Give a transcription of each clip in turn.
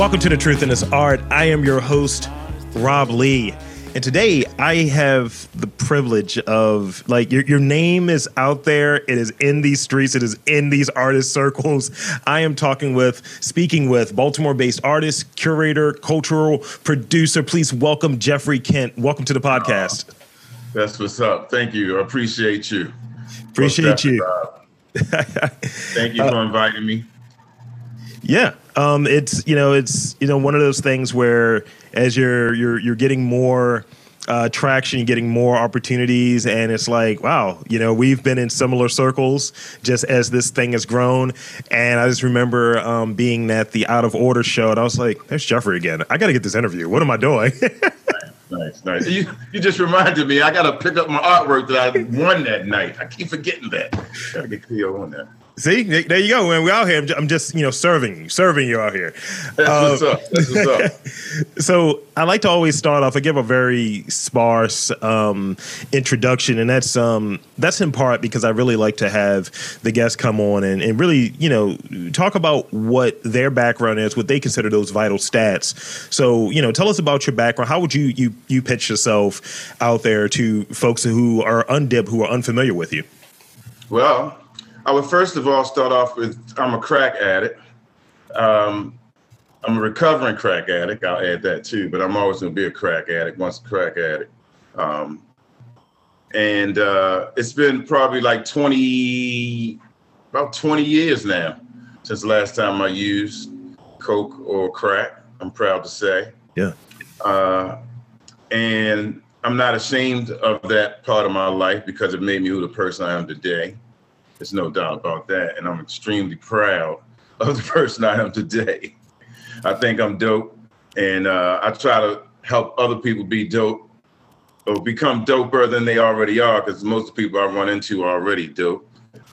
Welcome to the Truth in This Art. I am your host, Rob Lee. And today I have the privilege of like your, your name is out there. It is in these streets. It is in these artist circles. I am talking with, speaking with Baltimore based artist, curator, cultural producer. Please welcome Jeffrey Kent. Welcome to the podcast. That's what's up. Thank you. I appreciate you. Appreciate you. Thank you for uh, inviting me. Yeah, um, it's you know it's you know one of those things where as you're you're you're getting more uh, traction, you're getting more opportunities, and it's like wow, you know we've been in similar circles just as this thing has grown. And I just remember um, being at the Out of Order show, and I was like, "There's Jeffrey again. I got to get this interview. What am I doing?" nice, nice. You you just reminded me. I got to pick up my artwork that I won that night. I keep forgetting that. Got to get clear on that. See, there you go. When we out here, I'm just you know serving you, serving you out here. That's uh, what's up. That's what's up. so I like to always start off. I give a very sparse um, introduction, and that's um, that's in part because I really like to have the guests come on and, and really you know talk about what their background is, what they consider those vital stats. So you know, tell us about your background. How would you you you pitch yourself out there to folks who are undip, who are unfamiliar with you? Well, I would first of all start off with I'm a crack addict. Um, I'm a recovering crack addict. I'll add that too, but I'm always going to be a crack addict once a crack addict. Um, and uh, it's been probably like 20, about 20 years now since the last time I used coke or crack. I'm proud to say. Yeah. Uh, and I'm not ashamed of that part of my life because it made me who the person I am today. There's no doubt about that. And I'm extremely proud of the person I am today. I think I'm dope. And uh, I try to help other people be dope or become doper than they already are because most of the people I run into are already dope.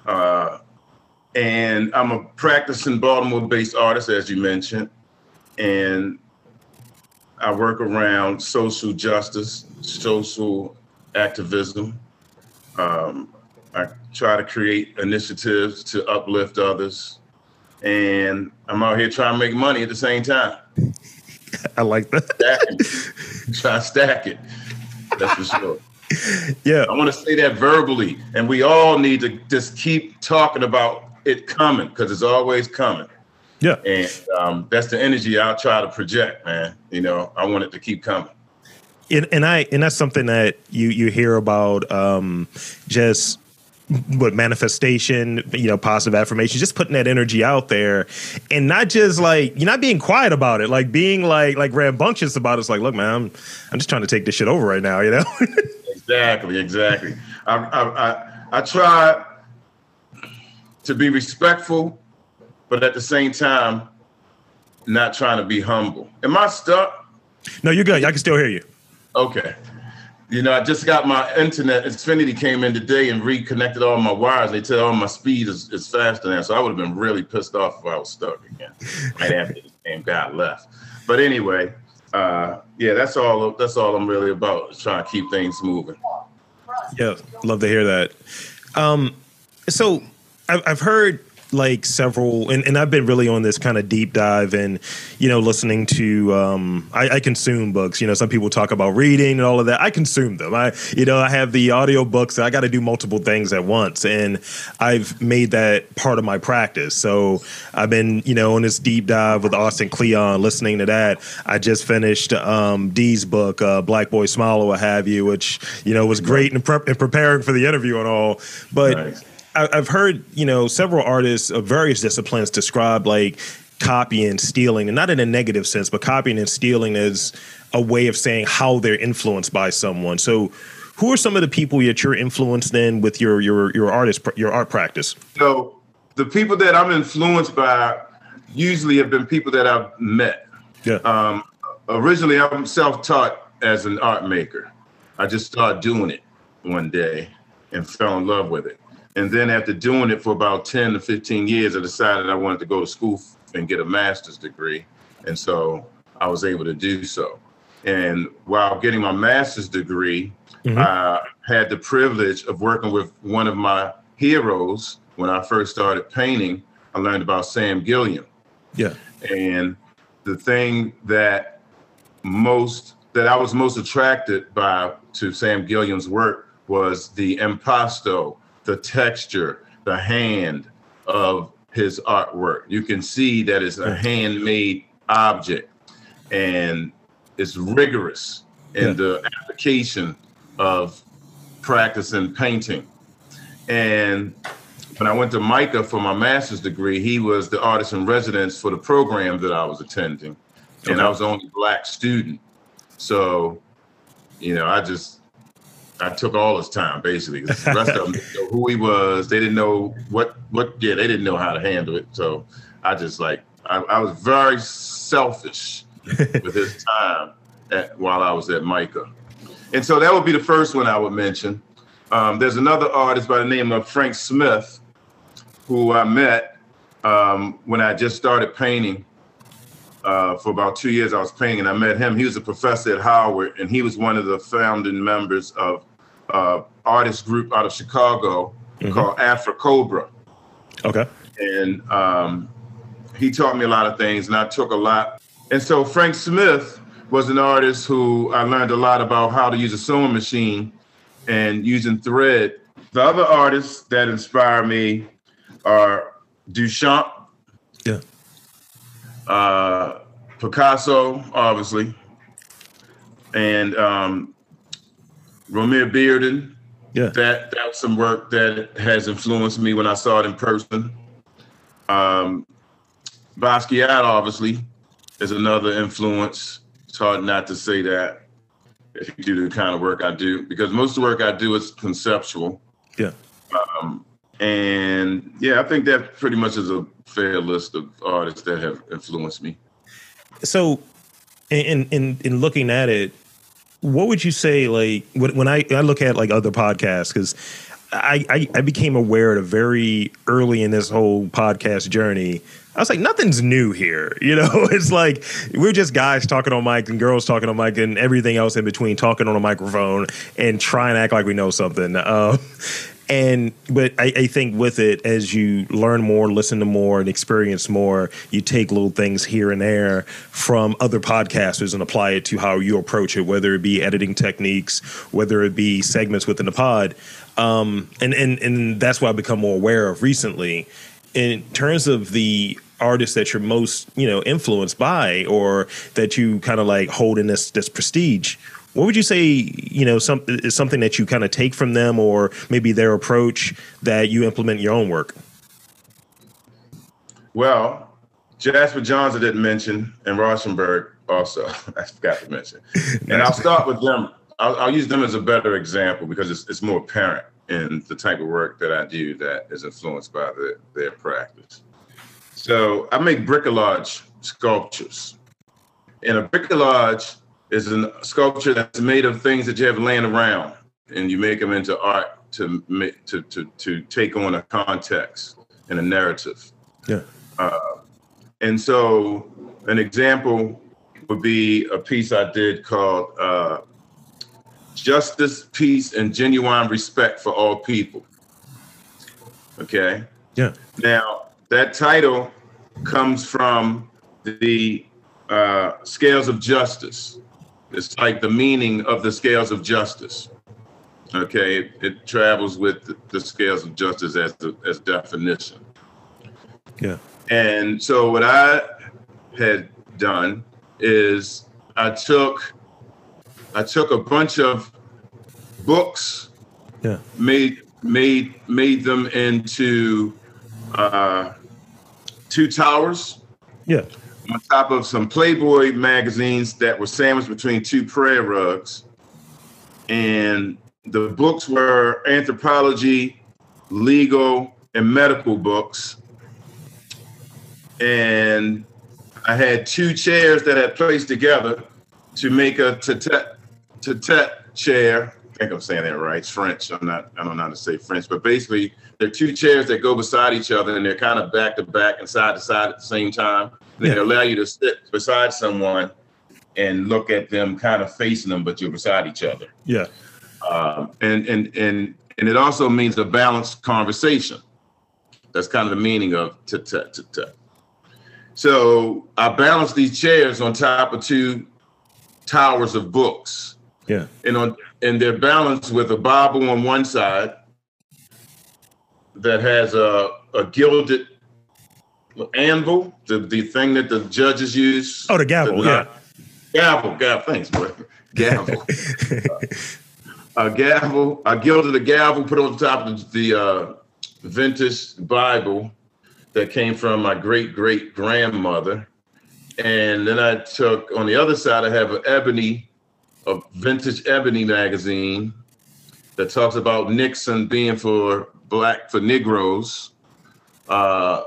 Uh, and I'm a practicing Baltimore based artist, as you mentioned. And I work around social justice, social activism. Um, I try to create initiatives to uplift others. And I'm out here trying to make money at the same time. I like that. Stack Try to stack it. That's for sure. Yeah. I want to say that verbally. And we all need to just keep talking about it coming because it's always coming. Yeah. And um, that's the energy I'll try to project, man. You know, I want it to keep coming. And, and I and that's something that you you hear about um, just what manifestation, you know, positive affirmation, just putting that energy out there and not just like you're not being quiet about it, like being like like rambunctious about it. It's like, look, man, I'm I'm just trying to take this shit over right now, you know? exactly, exactly. I, I I I try to be respectful, but at the same time, not trying to be humble. Am I stuck? No, you're good. I can still hear you. Okay. You know, I just got my internet. Xfinity came in today and reconnected all my wires. They tell all my speed is, is faster now. So I would have been really pissed off if I was stuck again right after the game got left. But anyway, uh, yeah, that's all. That's all I'm really about. Trying to keep things moving. Yeah, love to hear that. Um, so I've, I've heard like several and, and I've been really on this kind of deep dive and you know listening to um I, I, consume books. You know some people talk about reading and all of that. I consume them. I you know I have the audio books I got to do multiple things at once. And I've made that part of my practice. So I've been you know on this deep dive with Austin Kleon, listening to that. I just finished um Dee's book uh, Black Boy Smile or what have you which you know was great in, prep in preparing for the interview and all. But nice I've heard you know several artists of various disciplines describe like copying and stealing, and not in a negative sense, but copying and stealing is a way of saying how they're influenced by someone. So, who are some of the people that you're influenced in with your your your artist your art practice? So, the people that I'm influenced by usually have been people that I've met. Yeah. Um, originally, I'm self-taught as an art maker. I just started doing it one day and fell in love with it. And then after doing it for about 10 to 15 years, I decided I wanted to go to school and get a master's degree. And so I was able to do so. And while getting my master's degree, mm-hmm. I had the privilege of working with one of my heroes when I first started painting. I learned about Sam Gilliam. Yeah. And the thing that most that I was most attracted by to Sam Gilliam's work was the impasto, the texture, the hand of his artwork. You can see that it's a handmade object and it's rigorous in yeah. the application of practice practicing painting. And when I went to MICA for my master's degree, he was the artist in residence for the program that I was attending. Okay. And I was the only black student. So, you know, I just I took all his time basically. The rest of them didn't know who he was. They didn't know what what yeah, they didn't know how to handle it. So I just like I, I was very selfish with his time at, while I was at MICA, And so that would be the first one I would mention. Um, there's another artist by the name of Frank Smith, who I met um, when I just started painting. Uh, for about two years, I was painting, and I met him. He was a professor at Howard, and he was one of the founding members of uh, artist group out of Chicago mm-hmm. called AfriCOBRA. Okay. And um, he taught me a lot of things, and I took a lot. And so Frank Smith was an artist who I learned a lot about how to use a sewing machine and using thread. The other artists that inspire me are Duchamp. Yeah. Uh, Picasso, obviously, and um, Romare Bearden. Yeah. That that's some work that has influenced me when I saw it in person. Um, Basquiat, obviously, is another influence. It's hard not to say that if you do the kind of work I do, because most of the work I do is conceptual. Yeah. Um, and yeah, I think that pretty much is a fair list of artists that have influenced me. So, in in in looking at it, what would you say? Like when I I look at like other podcasts because. I, I, I became aware of very early in this whole podcast journey I was like, nothing's new here. You know, it's like we're just guys talking on mic and girls talking on mic and everything else in between, talking on a microphone and try and act like we know something. Um, and but I, I, think with it, as you learn more, listen to more, and experience more, you take little things here and there from other podcasters and apply it to how you approach it, whether it be editing techniques, whether it be segments within the pod. Um, and and and that's what I've become more aware of recently. In terms of the artists that you're most you know influenced by or that you kind of like hold in this this prestige what would you say you know some is something that you kind of take from them or maybe their approach that you implement in your own work? Well jasper johns i didn't mention and rauschenberg also i forgot to mention. And i'll start with them. I'll, I'll, use them as a better example because it's, it's more apparent in the type of work that i do that is influenced by the, their practice. So I make bricolage sculptures. And a bricolage is a sculpture that's made of things that you have laying around and you make them into art to make, to, to, to take on a context and a narrative. Yeah. Uh, and so an example would be a piece I did called uh, Justice, Peace, and Genuine Respect for All People. Okay. Yeah. Now, that title comes from the uh, scales of justice. It's like the meaning of the scales of justice. Okay, it, it travels with the, the, scales of justice as the, as definition. Yeah. And so what I had done is I took I took a bunch of books, yeah, made made made them into uh, two towers. Yeah. On top of some Playboy magazines that were sandwiched between two prayer rugs. And the books were anthropology, legal, and medical books. And I had two chairs that had placed together to make a tete chair. I think I'm saying that right. It's French. I'm not, I don't know how to say French, but basically they're two chairs that go beside each other and they're kind of back to back and side to side at the same time. Yeah. They allow you to sit beside someone and look at them kind of facing them, but you're beside each other. Yeah. Um, and and and and it also means a balanced conversation. That's kind of the meaning of t t t t. So I balanced these chairs on top of two towers of books. Yeah. And on and they're balanced with a Bible on one side that has a, a gilded anvil, the, the thing that the judges use. Oh, the gavel, yeah. Gavel, gavel, thanks, boy. Gavel. a gavel, I gilded a gavel, put on top of the uh, vintage Bible that came from my great great grandmother. And then I took on the other side, I have an ebony, a vintage ebony magazine that talks about Nixon being for black for Negroes uh,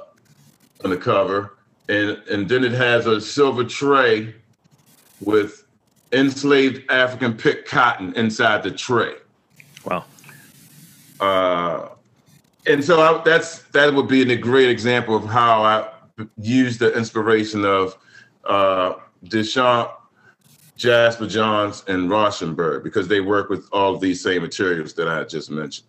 on the cover. And, and then it has a silver tray with enslaved African picked cotton inside the tray. Wow. Uh, and so I, that's that would be a great example of how I use the inspiration of uh, Duchamp, Jasper Johns, and Rauschenberg because they work with all of these same materials that I just mentioned.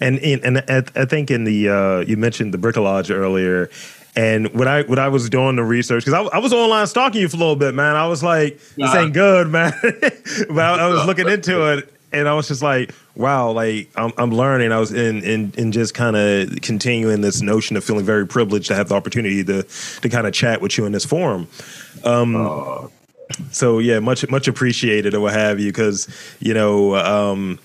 And and, and I think in the uh, you mentioned the bricolage earlier, and what I when I was doing the research, because I, I, was online stalking you for a little bit, man. I was like, this ain't good, man. but I, I, was looking into it, and I was just like, wow, like I'm, I'm learning. I was in in, in just kind of continuing this notion of feeling very privileged to have the opportunity to to kind of chat with you in this forum. Um, so yeah, much much appreciated or what have you, because you know. Um,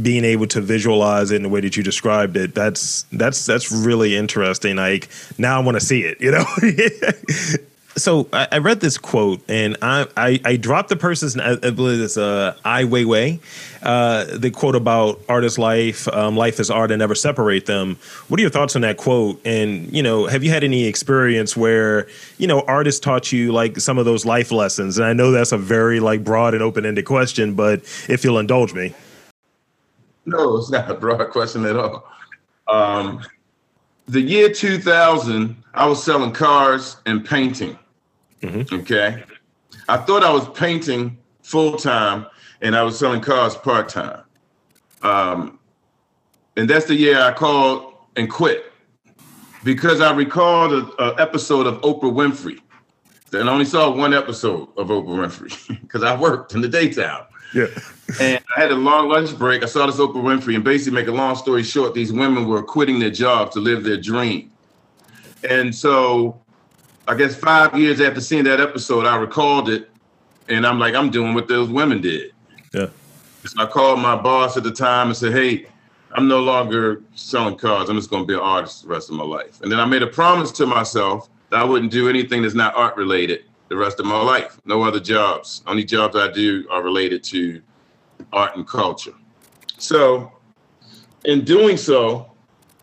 being able to visualize it in the way that you described it that's that's that's really interesting like now i want to see it you know so I, I, read this quote and I, I, I dropped the person's I, believe it's uh Ai Weiwei, uh the quote about artist life, um, life is art and never separate them. What are your thoughts on that quote? And you know, have you had any experience where you know artists taught you like some of those life lessons? And I know that's a very like broad and open ended question, but if you'll indulge me. No, it's not a broad question at all. Um, the year 2000, I was selling cars and painting. Mm-hmm. Okay. I thought I was painting full time and I was selling cars part time. Um, and that's the year I called and quit because I recalled an episode of Oprah Winfrey. And I only saw one episode of Oprah Winfrey because I worked in the daytime. Yeah. and I had a long lunch break. I saw this Oprah Winfrey, and basically, make a long story short, these women were quitting their jobs to live their dream. And so, I guess five years after seeing that episode, I recalled it, and I'm like, I'm doing what those women did. Yeah. So I called my boss at the time and said, Hey, I'm no longer selling cars. I'm just going to be an artist the rest of my life. And then I made a promise to myself that I wouldn't do anything that's not art related the rest of my life. No other jobs. Only jobs I do are related to art and culture. So, in doing so,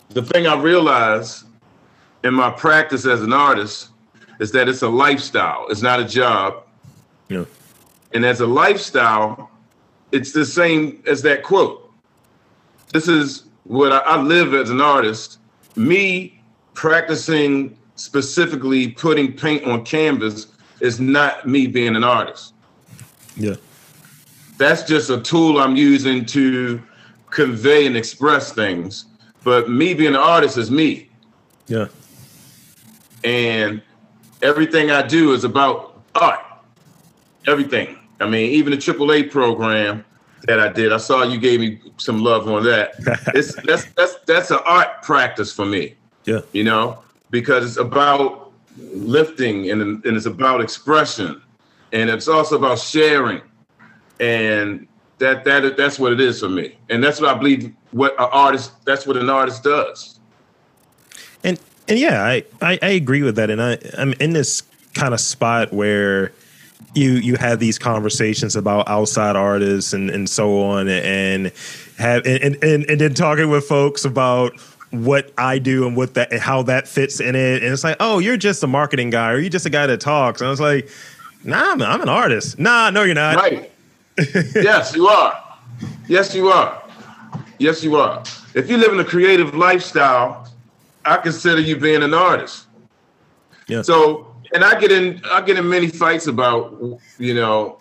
the thing I realized in my practice as an artist is that it's a lifestyle, it's not a job. Yeah. And as a lifestyle, it's the same as that quote. This is what I, I live as an artist. Me practicing specifically putting paint on canvas is not me being an artist. Yeah. That's just a tool I'm using to convey and express things. But me being an artist is me. Yeah. And everything I do is about art. Everything. I mean, even the AAA program that I did, I saw you gave me some love on that. it's that's that's that's an art practice for me. Yeah. You know, because it's about lifting and, and it's about expression. And it's also about sharing. And that that that's what it is for me. And that's what i believe what an artist that's what an artist does. And and yeah i i, I agree with that. And i i'm in this kind of spot where you you have these conversations about outside artists and and so on and have and and, and then talking with folks about what I do and what that how that fits in it. And it's like, oh, you're just a marketing guy, or you're just a guy that talks. And I was like, nah, I'm, I'm an artist. Nah, no, you're not. Right. yes, you are. Yes, you are. Yes, you are. If you live in a creative lifestyle, I consider you being an artist. Yeah. So, and I get in, I get in many fights about, you know,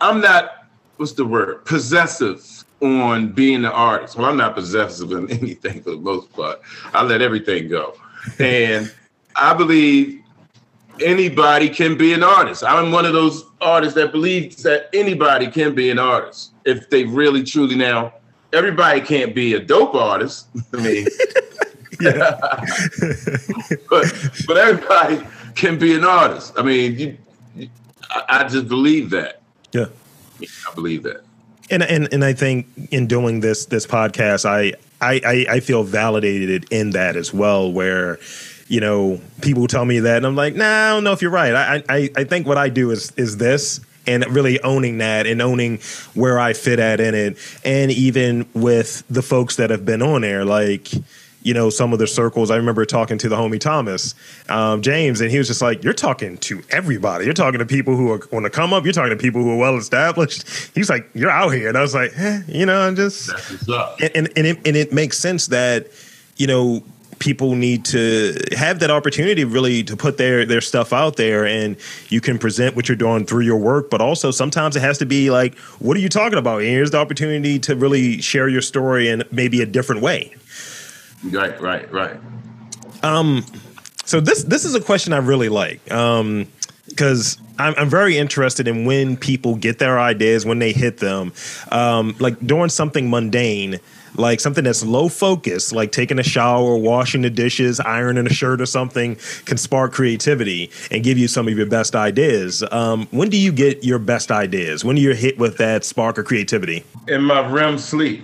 I'm not, what's the word, possessive on being an artist. Well, I'm not possessive in anything for the most part. I let everything go. And I believe anybody can be an artist. I'm one of those artists that believes that anybody can be an artist if they really truly now. Everybody can't be a dope artist. I mean, but but everybody can be an artist. I mean, you, you, I, I just believe that. Yeah, I believe that. And and and I think in doing this this podcast, I I I feel validated in that as well, where you know, people tell me that, and I'm like, nah, I don't know if you're right. I, I, I think what I do is is this, and really owning that and owning where I fit at in it, and even with the folks that have been on there, like you know, some of the circles. I remember talking to the homie Thomas um, James, and he was just like, "You're talking to everybody. You're talking to people who are on the come up. You're talking to people who are well established." He's like, "You're out here," and I was like, eh, "You know, I'm just." And, and and it, and it makes sense that you know people need to have that opportunity really to put their their stuff out there and you can present what you're doing through your work but also sometimes it has to be like what are you talking about and here's the opportunity to really share your story in maybe a different way right right right um so this this is a question i really like um because I'm, I'm, very interested in when people get their ideas when they hit them um, like doing something mundane like something that's low focus, like taking a shower, washing the dishes, ironing a shirt or something, can spark creativity and give you some of your best ideas. Um, when do you get your best ideas? When do you hit with that spark of creativity? In my REM sleep.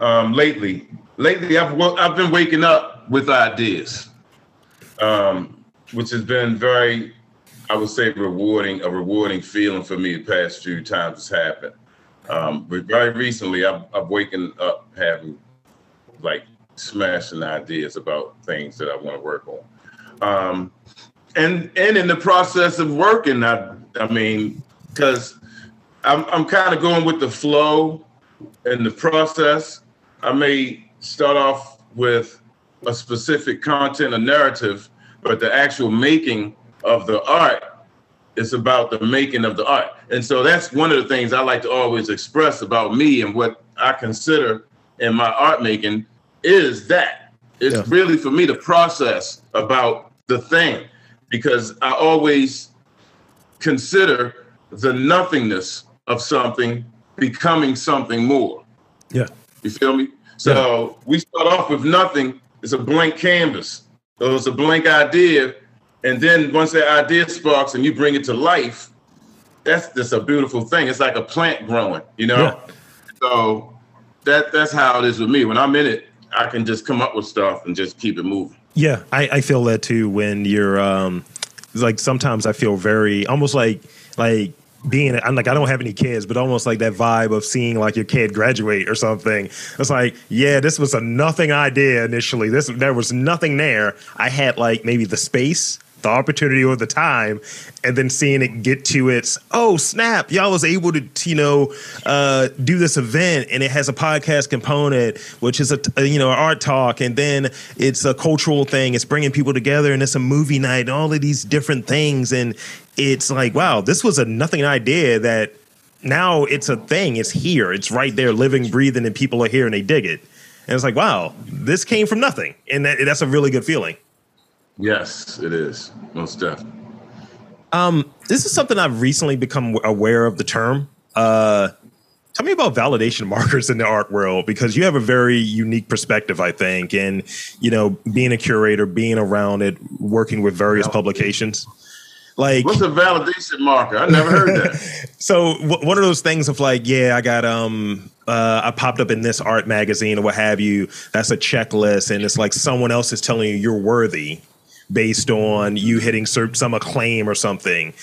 Um, lately, lately I've I've been waking up with ideas, um, which has been very, I would say, rewarding. A rewarding feeling for me the past few times it's happened. Um, but very recently, I've, I've waken up having like smashing ideas about things that I want to work on. Um, and and in the process of working, I I mean, because I'm I'm kind of going with the flow and the process. I may start off with a specific content, a narrative, but the actual making of the art is about the making of the art. And so that's one of the things I like to always express about me and what I consider in my art making is that it's yeah. really for me the process about the thing because I always consider the nothingness of something becoming something more. Yeah. You feel me? So yeah. we start off with nothing. It's a blank canvas. So it's a blank idea and then once that idea sparks and you bring it to life, that's just a beautiful thing. It's like a plant growing, you know? Yeah. So that that's how it is with me. When I'm in it, I can just come up with stuff and just keep it moving. Yeah, I, I feel that too when you're um like sometimes I feel very almost like like being I'm like I don't have any kids, but almost like that vibe of seeing like your kid graduate or something. It's like, yeah, this was a nothing idea initially. This there was nothing there. I had like maybe the space the opportunity or the time, and then seeing it get to its oh snap, y'all was able to you know uh, do this event, and it has a podcast component, which is a, a you know art talk, and then it's a cultural thing. It's bringing people together, and it's a movie night, and all of these different things, and it's like wow, this was a nothing idea that now it's a thing. It's here. It's right there, living, breathing, and people are here and they dig it. And it's like, wow, this came from nothing, and that, that's a really good feeling. Yes, it is most definitely. Um, this is something I've recently become aware of the term. Uh, tell me about validation markers in the art world because you have a very unique perspective, I think, and you know, being a curator, being around it, working with various publications. Like, what's a validation marker? I never heard that. so, w- one of those things of like, yeah, I got um, uh, I popped up in this art magazine or what have you. That's a checklist, and it's like someone else is telling you you're worthy based on you hitting some acclaim or something.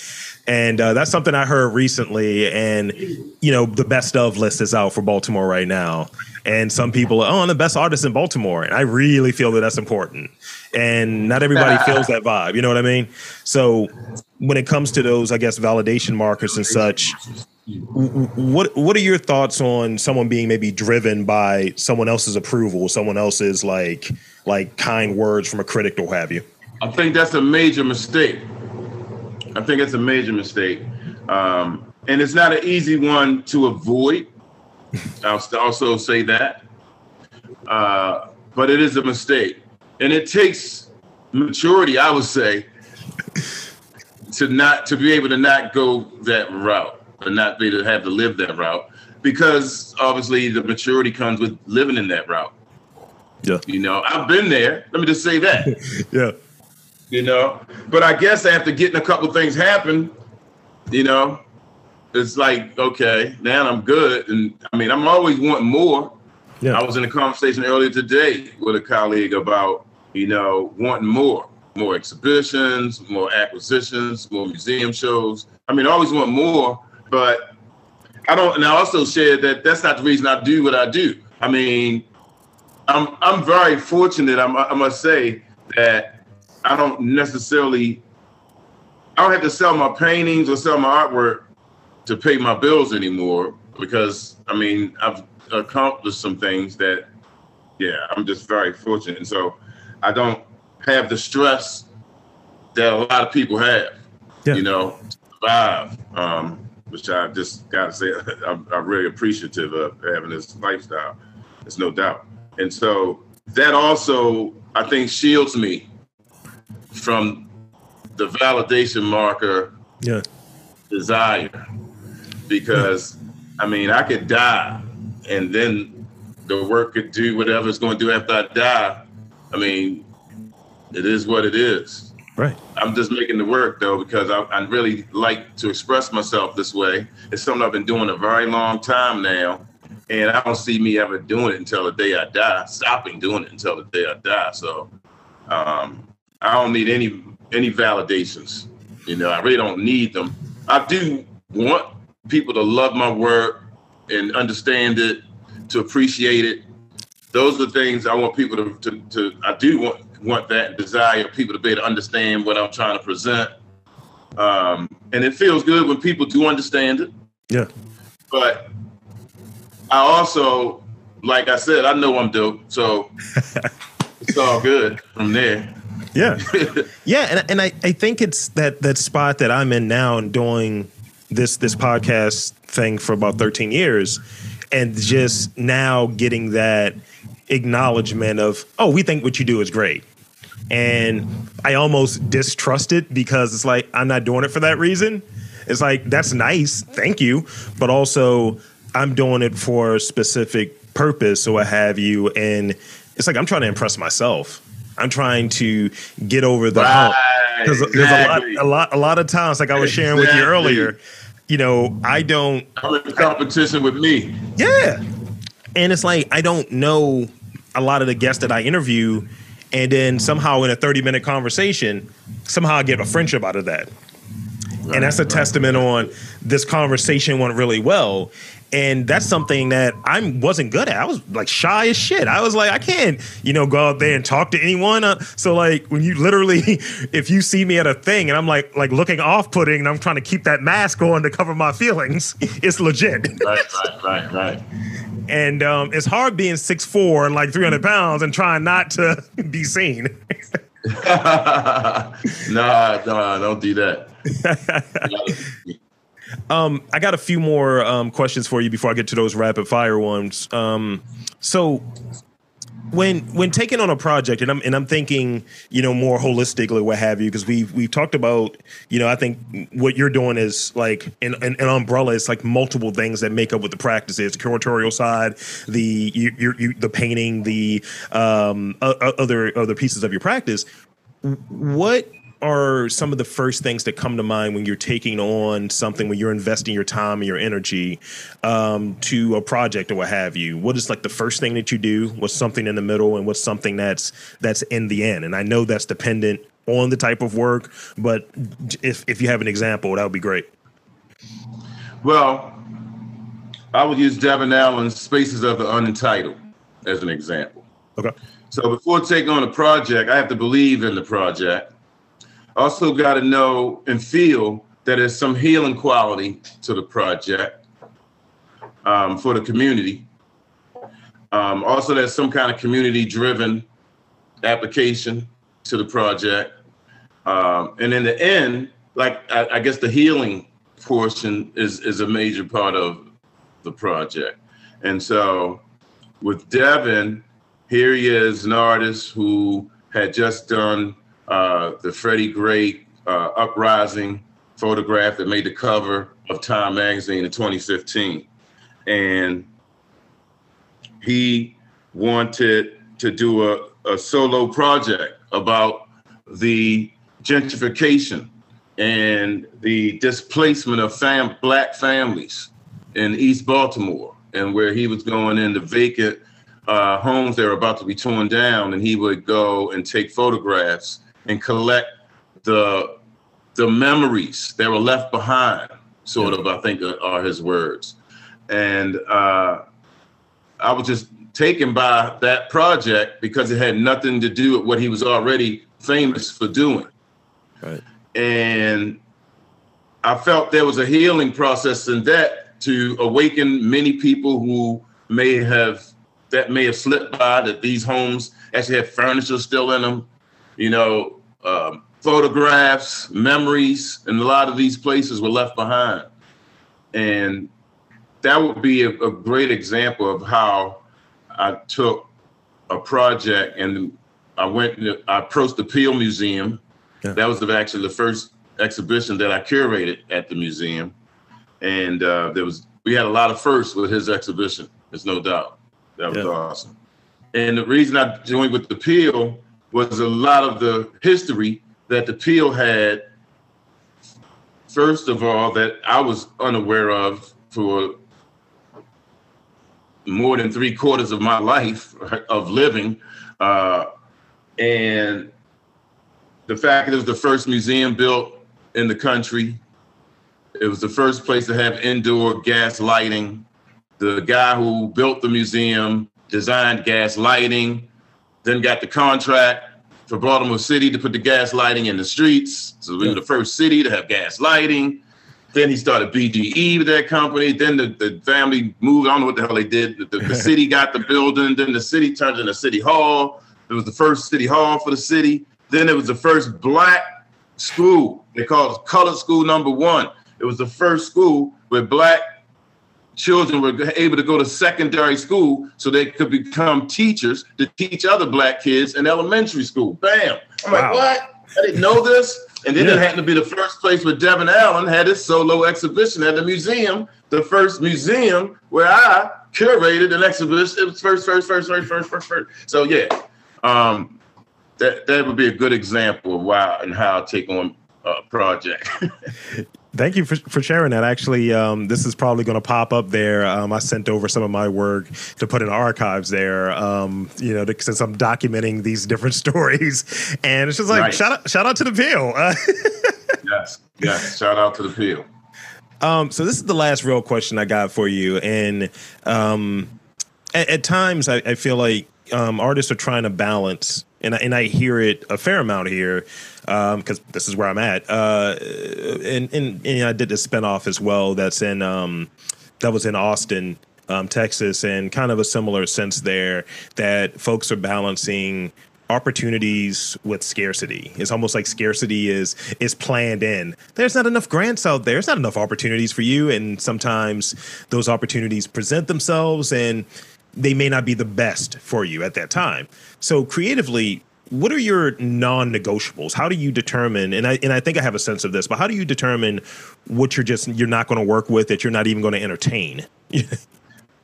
And uh, that's something I heard recently. And, you know, the best of list is out for Baltimore right now. And some people are, oh, I'm the best artist in Baltimore. And I really feel that that's important. And not everybody feels that vibe. You know what I mean? So when it comes to those, I guess, validation markers and such, what what are your thoughts on someone being maybe driven by someone else's approval, someone else's like like kind words from a critic or have you? I think that's a major mistake. I think it's a major mistake. Um, and it's not an easy one to avoid. I'll also say that. Uh, but it is a mistake. And it takes maturity, I would say, to not to be able to not go that route, or not be to have to live that route, because obviously the maturity comes with living in that route. Yeah. You know, I've been there. Let me just say that. yeah. You know, but I guess after getting a couple things happen, you know, it's like okay, now I'm good, and I mean, I'm always wanting more. Yeah. I was in a conversation earlier today with a colleague about you know wanting more, more exhibitions, more acquisitions, more museum shows. I mean, I always want more, but I don't. And I also shared that that's not the reason I do what I do. I mean, I'm I'm very fortunate. I'm, I must say that I don't necessarily. I don't have to sell my paintings or sell my artwork to pay my bills anymore because I mean I've accomplished some things that, yeah, I'm just very fortunate, and so I don't have the stress that a lot of people have. Yeah. You know, to survive. Um, which I just got to say, I'm, I'm really appreciative of having this lifestyle. There's no doubt. And so that also, I think, shields me from the validation marker Yeah. desire. Because, I mean, I could die and then the work could do whatever it's going to do after I die. I mean, it is what it is. Right. I'm just making the work though because I, I really like to express myself this way. It's something I've been doing a very long time now, and I don't see me ever doing it until the day I die. Stopping doing it until the day I die. So um, I don't need any any validations. You know, I really don't need them. I do want people to love my work and understand it, to appreciate it. Those are the things I want people to, to, to I do want want that desire people to be able to understand what I'm trying to present. Um, and it feels good when people do understand it. Yeah. But I also, like I said, I know I'm dope, so it's all good from there. Yeah. yeah. And, and I, I think it's that, that spot that I'm in now and doing this, this podcast thing for about 13 years and just now getting that acknowledgement of, oh, we think what you do is great. And I almost distrust it because it's like, I'm not doing it for that reason. It's like, that's nice. Thank you. But also, I'm doing it for a specific purpose or what have you. And it's like, I'm trying to impress myself. I'm trying to get over the hump. Right, Because there's a lot, a lot, a lot of times, like I was sharing with you earlier, you know, I don't I'm in competition with me. yeah. And it's like I don't know a lot of the guests that I interview, and then somehow in a 30 minute conversation, somehow I get a friendship out of that. and that's a testament on this conversation went really well. And that's something that I wasn't good at. I was like shy as shit. I was like, I can't, you know, go out there and talk to anyone. Uh, so like when you literally, if you see me at a thing and I'm like, like looking off putting and I'm trying to keep that mask on to cover my feelings, it's legit. Right, right, right, right. And um, it's hard being six four and like 300 pounds and trying not to be seen. nah, nah, don't do that. Um, I got a few more um, questions for you before I get to those rapid fire ones. Um, so when when taking on a project, and I'm and I'm thinking, you know, more holistically, what have you, because we've we've talked about, you know, I think what you're doing is like an, an, an umbrella. It's like multiple things that make up what the practice is: the curatorial side, the you, you, you the painting, the um, other other pieces of your practice. What are some of the first things that come to mind when you're taking on something when you're investing your time and your energy um, to a project or what have you? What is like the first thing that you do? What's something in the middle and what's something that's that's in the end? And i know that's dependent on the type of work but if, if you have an example that would be great. Well, I would use Devin Allen's Spaces of the Unentitled as an example. okay. So before taking on a project, I have to believe in the project. Also, got to know and feel that there's some healing quality to the project um, for the community. Um, also, there's some kind of community-driven application to the project. Um, and in the end, like I, I guess the healing portion is is a major part of the project. And so with Devin, here he is, an artist who had just done uh, the Freddie Gray uh, uprising photograph that made the cover of Time magazine in 2015. And he wanted to do a, a solo project about the gentrification and the displacement of fam- black families in East Baltimore, and where he was going into vacant uh, homes that were about to be torn down, and he would go and take photographs and collect the the memories that were left behind. Sort of, I think, are his words, and uh, I was just taken by that project because it had nothing to do with what he was already famous for doing. Right. And I felt there was a healing process in that to awaken many people who may have that may have slipped by that these homes actually have furniture still in them, you know, um, photographs, memories, and a lot of these places were left behind. And that would be a, a great example of how I took a project and I went, I approached the Peale Museum. Yeah. That was the, actually the first exhibition that I curated at the museum. And uh, there was, we had a lot of firsts with his exhibition. There's no doubt. That was Yeah. awesome. And the reason I joined with the Peale was a lot of the history that the Peale had. First of all, that I was unaware of for more than three quarters of my life of living. Uh, and the fact that it was the first museum built in the country, it was the first place to have indoor gas lighting. The guy who built the museum designed gas lighting, then got the contract for Baltimore City to put the gas lighting in the streets. So we were the first city to have gas lighting. Then he started BGE with that company. Then the, the family moved. I don't know what the hell they did. The, the, the city got the building. Then the city turned into city hall. It was the first city hall for the city. Then it was the first black school. They called it colored school number one. It was the first school where black children were able to go to secondary school so they could become teachers to teach other black kids in elementary school. Bam. I'm Wow. like, what? I didn't know this. And then it happened to be the first place where Devin Allen had his solo exhibition at the museum, the first museum where I curated an exhibition. It was first, first, first, first, first, first, first. So yeah, um, that that would be a good example of why and how I take on a project. Thank you for, for sharing that. Actually, um, this is probably going to pop up there. Um, I sent over some of my work to put in archives there. Um, you know, since I'm documenting these different stories, and it's just like Nice. shout out, shout out to the Peale. Uh, yes, yes. Shout out to the Peale. Um, so this is the last real question I got for you, and um, at, at times I, I feel like um, artists are trying to balance, and I, and I hear it a fair amount here because this is where I'm at. Uh, and, and and I did this spinoff as well. That's in um, that was in Austin, um, Texas, and kind of a similar sense there that folks are balancing opportunities with scarcity. It's almost like scarcity is is planned in. There's not enough grants out there. There's not enough opportunities for you, and sometimes those opportunities present themselves, and they may not be the best for you at that time. So creatively. What are your non-negotiables? How do you determine? And I and I think I have a sense of this, but how do you determine what you're just you're not going to work with that you're not even going to entertain?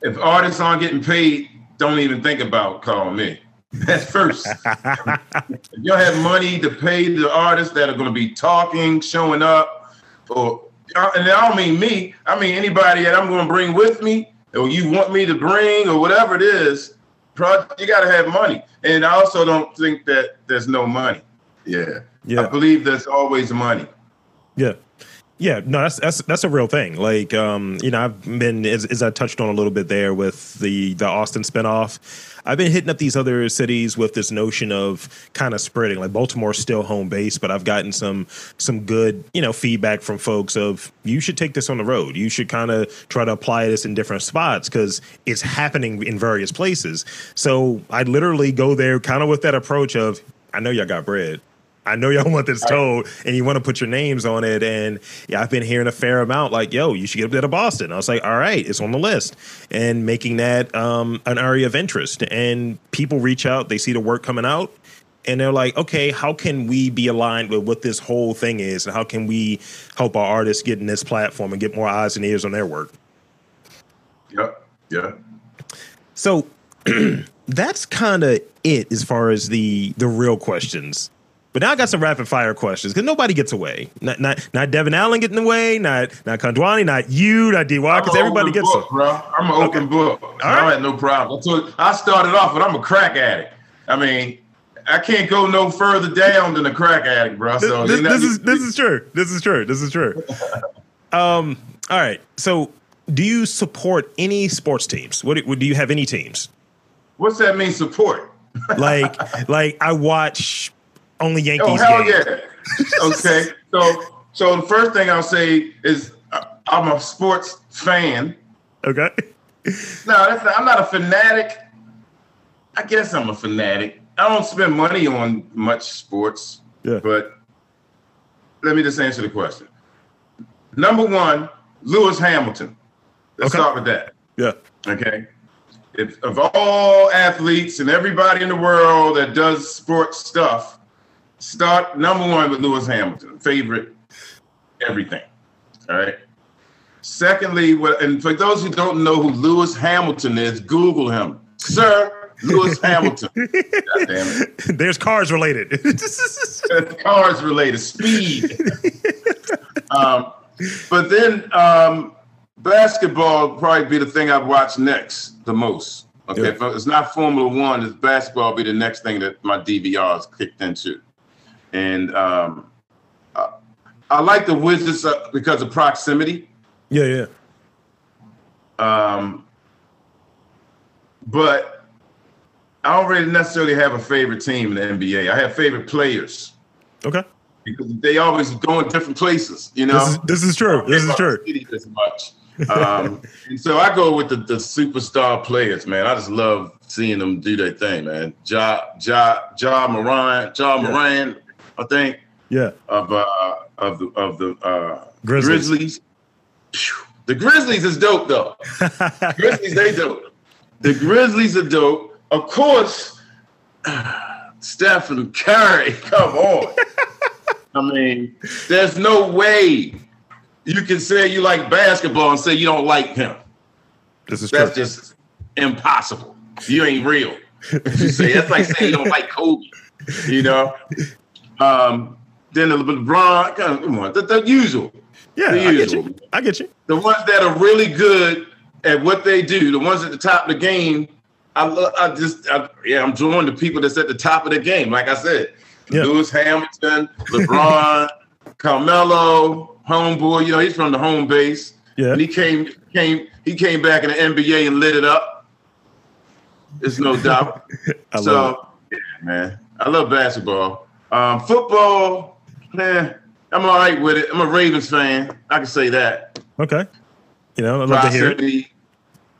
If artists aren't getting paid, don't even think about calling me. That's first. if you have money to pay the artists that are going to be talking, showing up, or and I don't mean me, I mean anybody that I'm going to bring with me, or you want me to bring, or whatever it is. You got to have money, and I also don't think that there's no money. Yeah, Yeah. I believe there's always money. Yeah. Yeah, no, that's that's that's a real thing. Like, um, you know, I've been as, as I touched on a little bit there with the the Austin spinoff. I've been hitting up these other cities with this notion of kind of spreading. Like Baltimore's still home base, but I've gotten some some good, you know, feedback from folks of you should take this on the road. You should kind of try to apply this in different spots because it's happening in various places. So I literally go there kind of with that approach of I know y'all got bread. I know y'all want this told and you want to put your names on it. And yeah, I've been hearing a fair amount like, yo, you should get up there to Boston. I was like, all right, it's on the list. And making that um, an area of interest. And people reach out, they see the work coming out, and they're like, okay, how can we be aligned with what this whole thing is, and how can we help our artists get in this platform and get more eyes and ears on their work? Yep. Yeah. So that's kind of it as far as the the real questions. But now I got some rapid fire questions because nobody gets away. Not not not Devin Allen getting away. Not not Kondwani. Not you. Not Dy. Because everybody gets book, bro. I'm an open book. All I right. had no problem. I started off, but I'm a crack addict. I mean, I can't go no further down than a crack addict, bro. So this, this, this is this is true. This is true. This is true. um. All right. So, do you support any sports teams? What do you have any teams? What's that mean? Support? like, like I watch only Yankees. Oh hell games. yeah! okay, so so the first thing I'll say is uh, I'm a sports fan. Okay. No, that's not, I'm not a fanatic. I guess I'm a fanatic. I don't spend money on much sports. Yeah. But let me just answer the question. Number one, Lewis Hamilton. Let's okay. start with that. Yeah. Okay. If of all athletes and everybody in the world that does sports stuff, Start number one with Lewis Hamilton, favorite everything. All right. Secondly, and for those who don't know who Lewis Hamilton is, Google him, Sir Lewis Hamilton. God damn it. There's cars related. cars related, speed. um, but then um, basketball probably be the thing I'd watch next the most. Okay, yeah. if it's not Formula One, it's basketball be the next thing that my DVR is kicked into and um, I, I, like the Wizards uh, because of proximity. Yeah, yeah. Um, but I don't really necessarily have a favorite team in the NBA. I have favorite players. Okay. Because they always go in different places, you know. This is, this is true. This is true. As much. um, and so I go with the, the superstar players, man. I just love seeing them do their thing, man. Ja Ja Ja Morant, Ja Morant, I think. Yeah. Of uh of the of the uh Grizzlies. Grizzlies. The Grizzlies is dope though. Grizzlies, they dope. The Grizzlies are dope. Of course, Stephen Curry. Come on. I mean, there's no way you can say you like basketball and say you don't like him. This is that's true. just impossible. You ain't real. you say that's like saying you don't like Kobe. You know, um, then the LeBron, come on, the, the usual. Yeah, the I. Get you. I get you. The ones that are really good at what they do, the ones at the top of the game. I, love, I just, I, yeah, I'm drawing the people that's at the top of the game. Like I said, yeah. Lewis Hamilton, LeBron, Carmelo, homeboy. You know, he's from the home base. Yeah, and he came, came, he came back in the NBA and lit it up. There's no doubt. so, yeah, man, I love basketball. Um, football, man, I'm all right with it. I'm a Ravens fan. I can say that. Okay. You know, I'd love proximity, to hear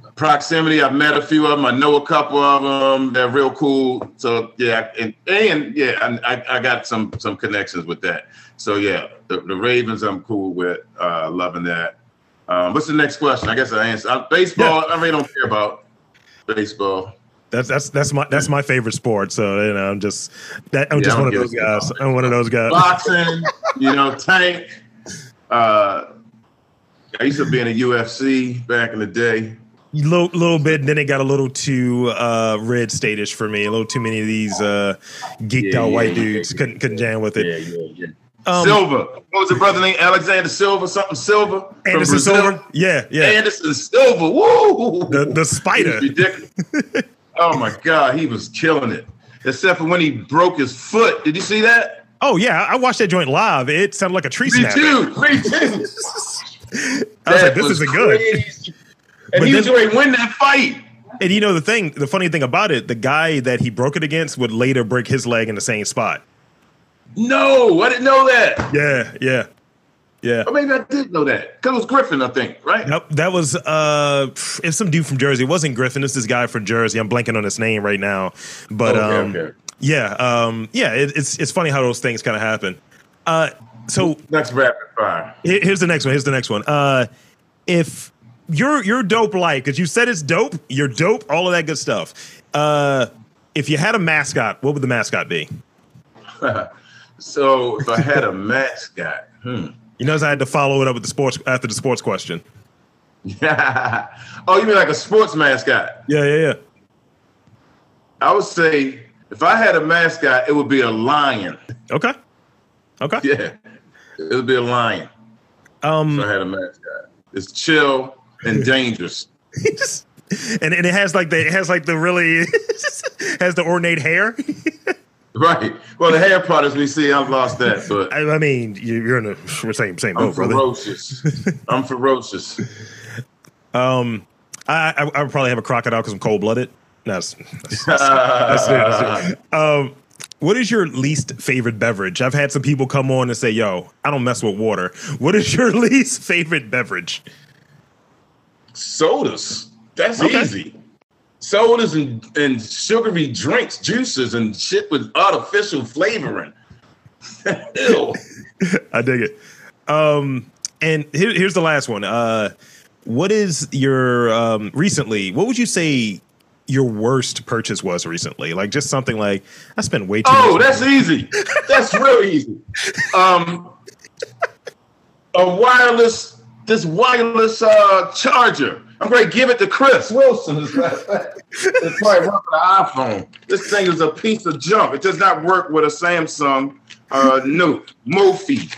it. Proximity. I've met a few of them. I know a couple of them. They're real cool. So yeah, and and yeah, I, I got some some connections with that. So yeah, the, the Ravens I'm cool with. Uh, loving that. Um, what's the next question? I guess I answered. Uh, baseball. Yeah. I really don't care about baseball. That's that's that's my that's my favorite sport. So you know, I'm just that I'm yeah, just one of those guys. I'm one of those guys. Boxing, you know, tank. Uh, I used to be in the UFC back in the day. Little, little bit, then it got a little too uh, red statish for me. A little too many of these uh, geeked yeah, out yeah, white dudes couldn't couldn't jam with it. Yeah, yeah, yeah. Um, Silva. What was the brother named Alexander Silver, Something Silva. Anderson Silva. Yeah, yeah. Anderson Silva. Woo! The the spider. Ridiculous. Oh my God, he was killing it. Except for when he broke his foot. Did you see that? Oh yeah, I watched that joint live. It sounded like a tree me snap. Too, me too. I was like, this isn't good. and but he was going to win that fight. And you know the thing, the funny thing about it, the guy that he broke it against would later break his leg in the same spot. No, I didn't know that. Yeah, yeah. Yeah. Or maybe I did know that. Because it was Griffin, I think, right? Nope. That was uh it's some dude from Jersey. It wasn't Griffin. It's this guy from Jersey. I'm blanking on his name right now. But okay, um okay. yeah, um yeah, it, it's it's funny how those things kind of happen. Uh so next rapid fire. Here's the next one. Here's the next one. Uh if you're you're dope like because you said it's dope, you're dope, all of that good stuff. Uh if you had a mascot, what would the mascot be? so if I had a mascot, hmm. You notice I had to follow it up with the sports after the sports question. oh, you mean like a sports mascot? Yeah, yeah, yeah. I would say if I had a mascot, it would be a lion. Okay. Okay. Yeah, it would be a lion. Um, if I had a mascot. It's chill and dangerous. and, and it has like the it has like the really has the ornate hair. Right. Well, the hair products we see, I've lost that. But I, I mean, you, are in the same same boat, I'm ferocious. I'm ferocious. Um, I, I, I would probably have a crocodile because I'm cold blooded. That's that's, that's, that's, that's it, Um, what is your least favorite beverage? I've had some people come on and say, "Yo, I don't mess with water." What is your least favorite beverage? Sodas. That's okay. easy sodas and, and sugary drinks, juices and shit with artificial flavoring. Ew. I dig it. Um, and here, here's the last one. Uh, what is your um, recently? What would you say your worst purchase was recently? Like just something like I spent way too. Oh, that's easy. That's real easy. Um, a wireless, this wireless uh, charger I'm going to give it to Chris Wilson. It's probably run the iPhone. This thing is a piece of junk. It does not work with a Samsung uh, Note Mophie.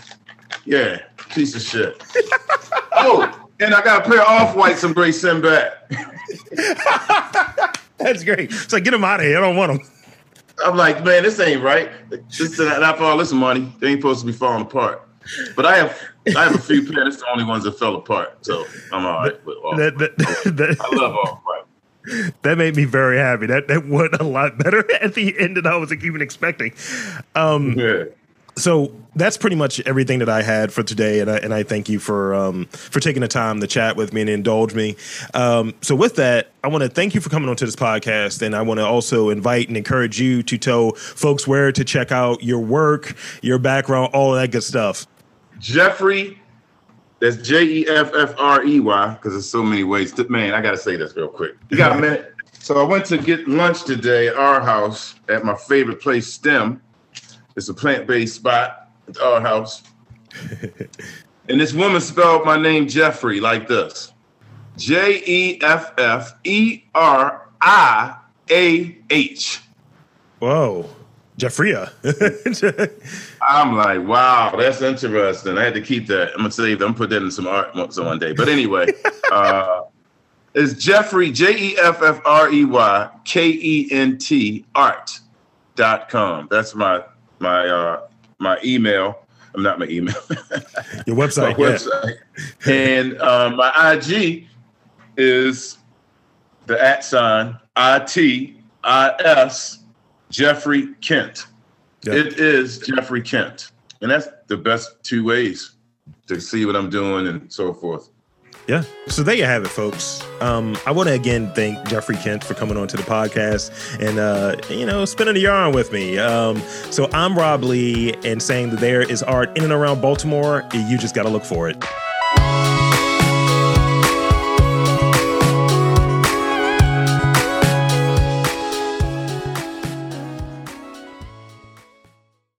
Yeah, piece of shit. oh, and I got a pair of off whites. I'm going to send back. That's great. So get them out of here. I don't want them. I'm like, man, this ain't right. This is not for all this money. They ain't supposed to be falling apart. But I have I have a few pairs. the only ones that fell apart, so I'm all right with all. That, that, that, I love all right. That made me very happy. That that went a lot better at the end than I was even expecting. Um, yeah. So that's pretty much everything that I had for today, and I and I thank you for um, for taking the time to chat with me and indulge me. Um, so with that, I want to thank you for coming onto this podcast, and I want to also invite and encourage you to tell folks where to check out your work, your background, all of that good stuff. Jeffrey, that's J E F F R E Y, because there's so many ways. To, man, I got to say this real quick. You got a minute? So I went to get lunch today at our house at my favorite place, STEM. It's a plant-based spot at our house. and this woman spelled my name Jeffrey like this. J E F F E R I A H. Whoa. Jeffria. I'm like, wow, that's interesting. I had to keep that. I'm gonna save that. I'm gonna put that in some art one day. But anyway, uh, it's Jeffrey J E F F R E Y K E N T art dot com. That's my my uh, my email. I'm not my email. Your website. my website. and uh, my IG is the at sign I T I S Jeffrey Kent. Yep. It is Jeffrey Kent. And that's the best two ways to see what I'm doing and so forth. Yeah. So there you have it, folks. Um, I want to again thank Jeffrey Kent for coming on to the podcast and, uh, you know, spending a yarn with me. Um, so I'm Rob Lee and saying that there is art in and around Baltimore. You just got to look for it.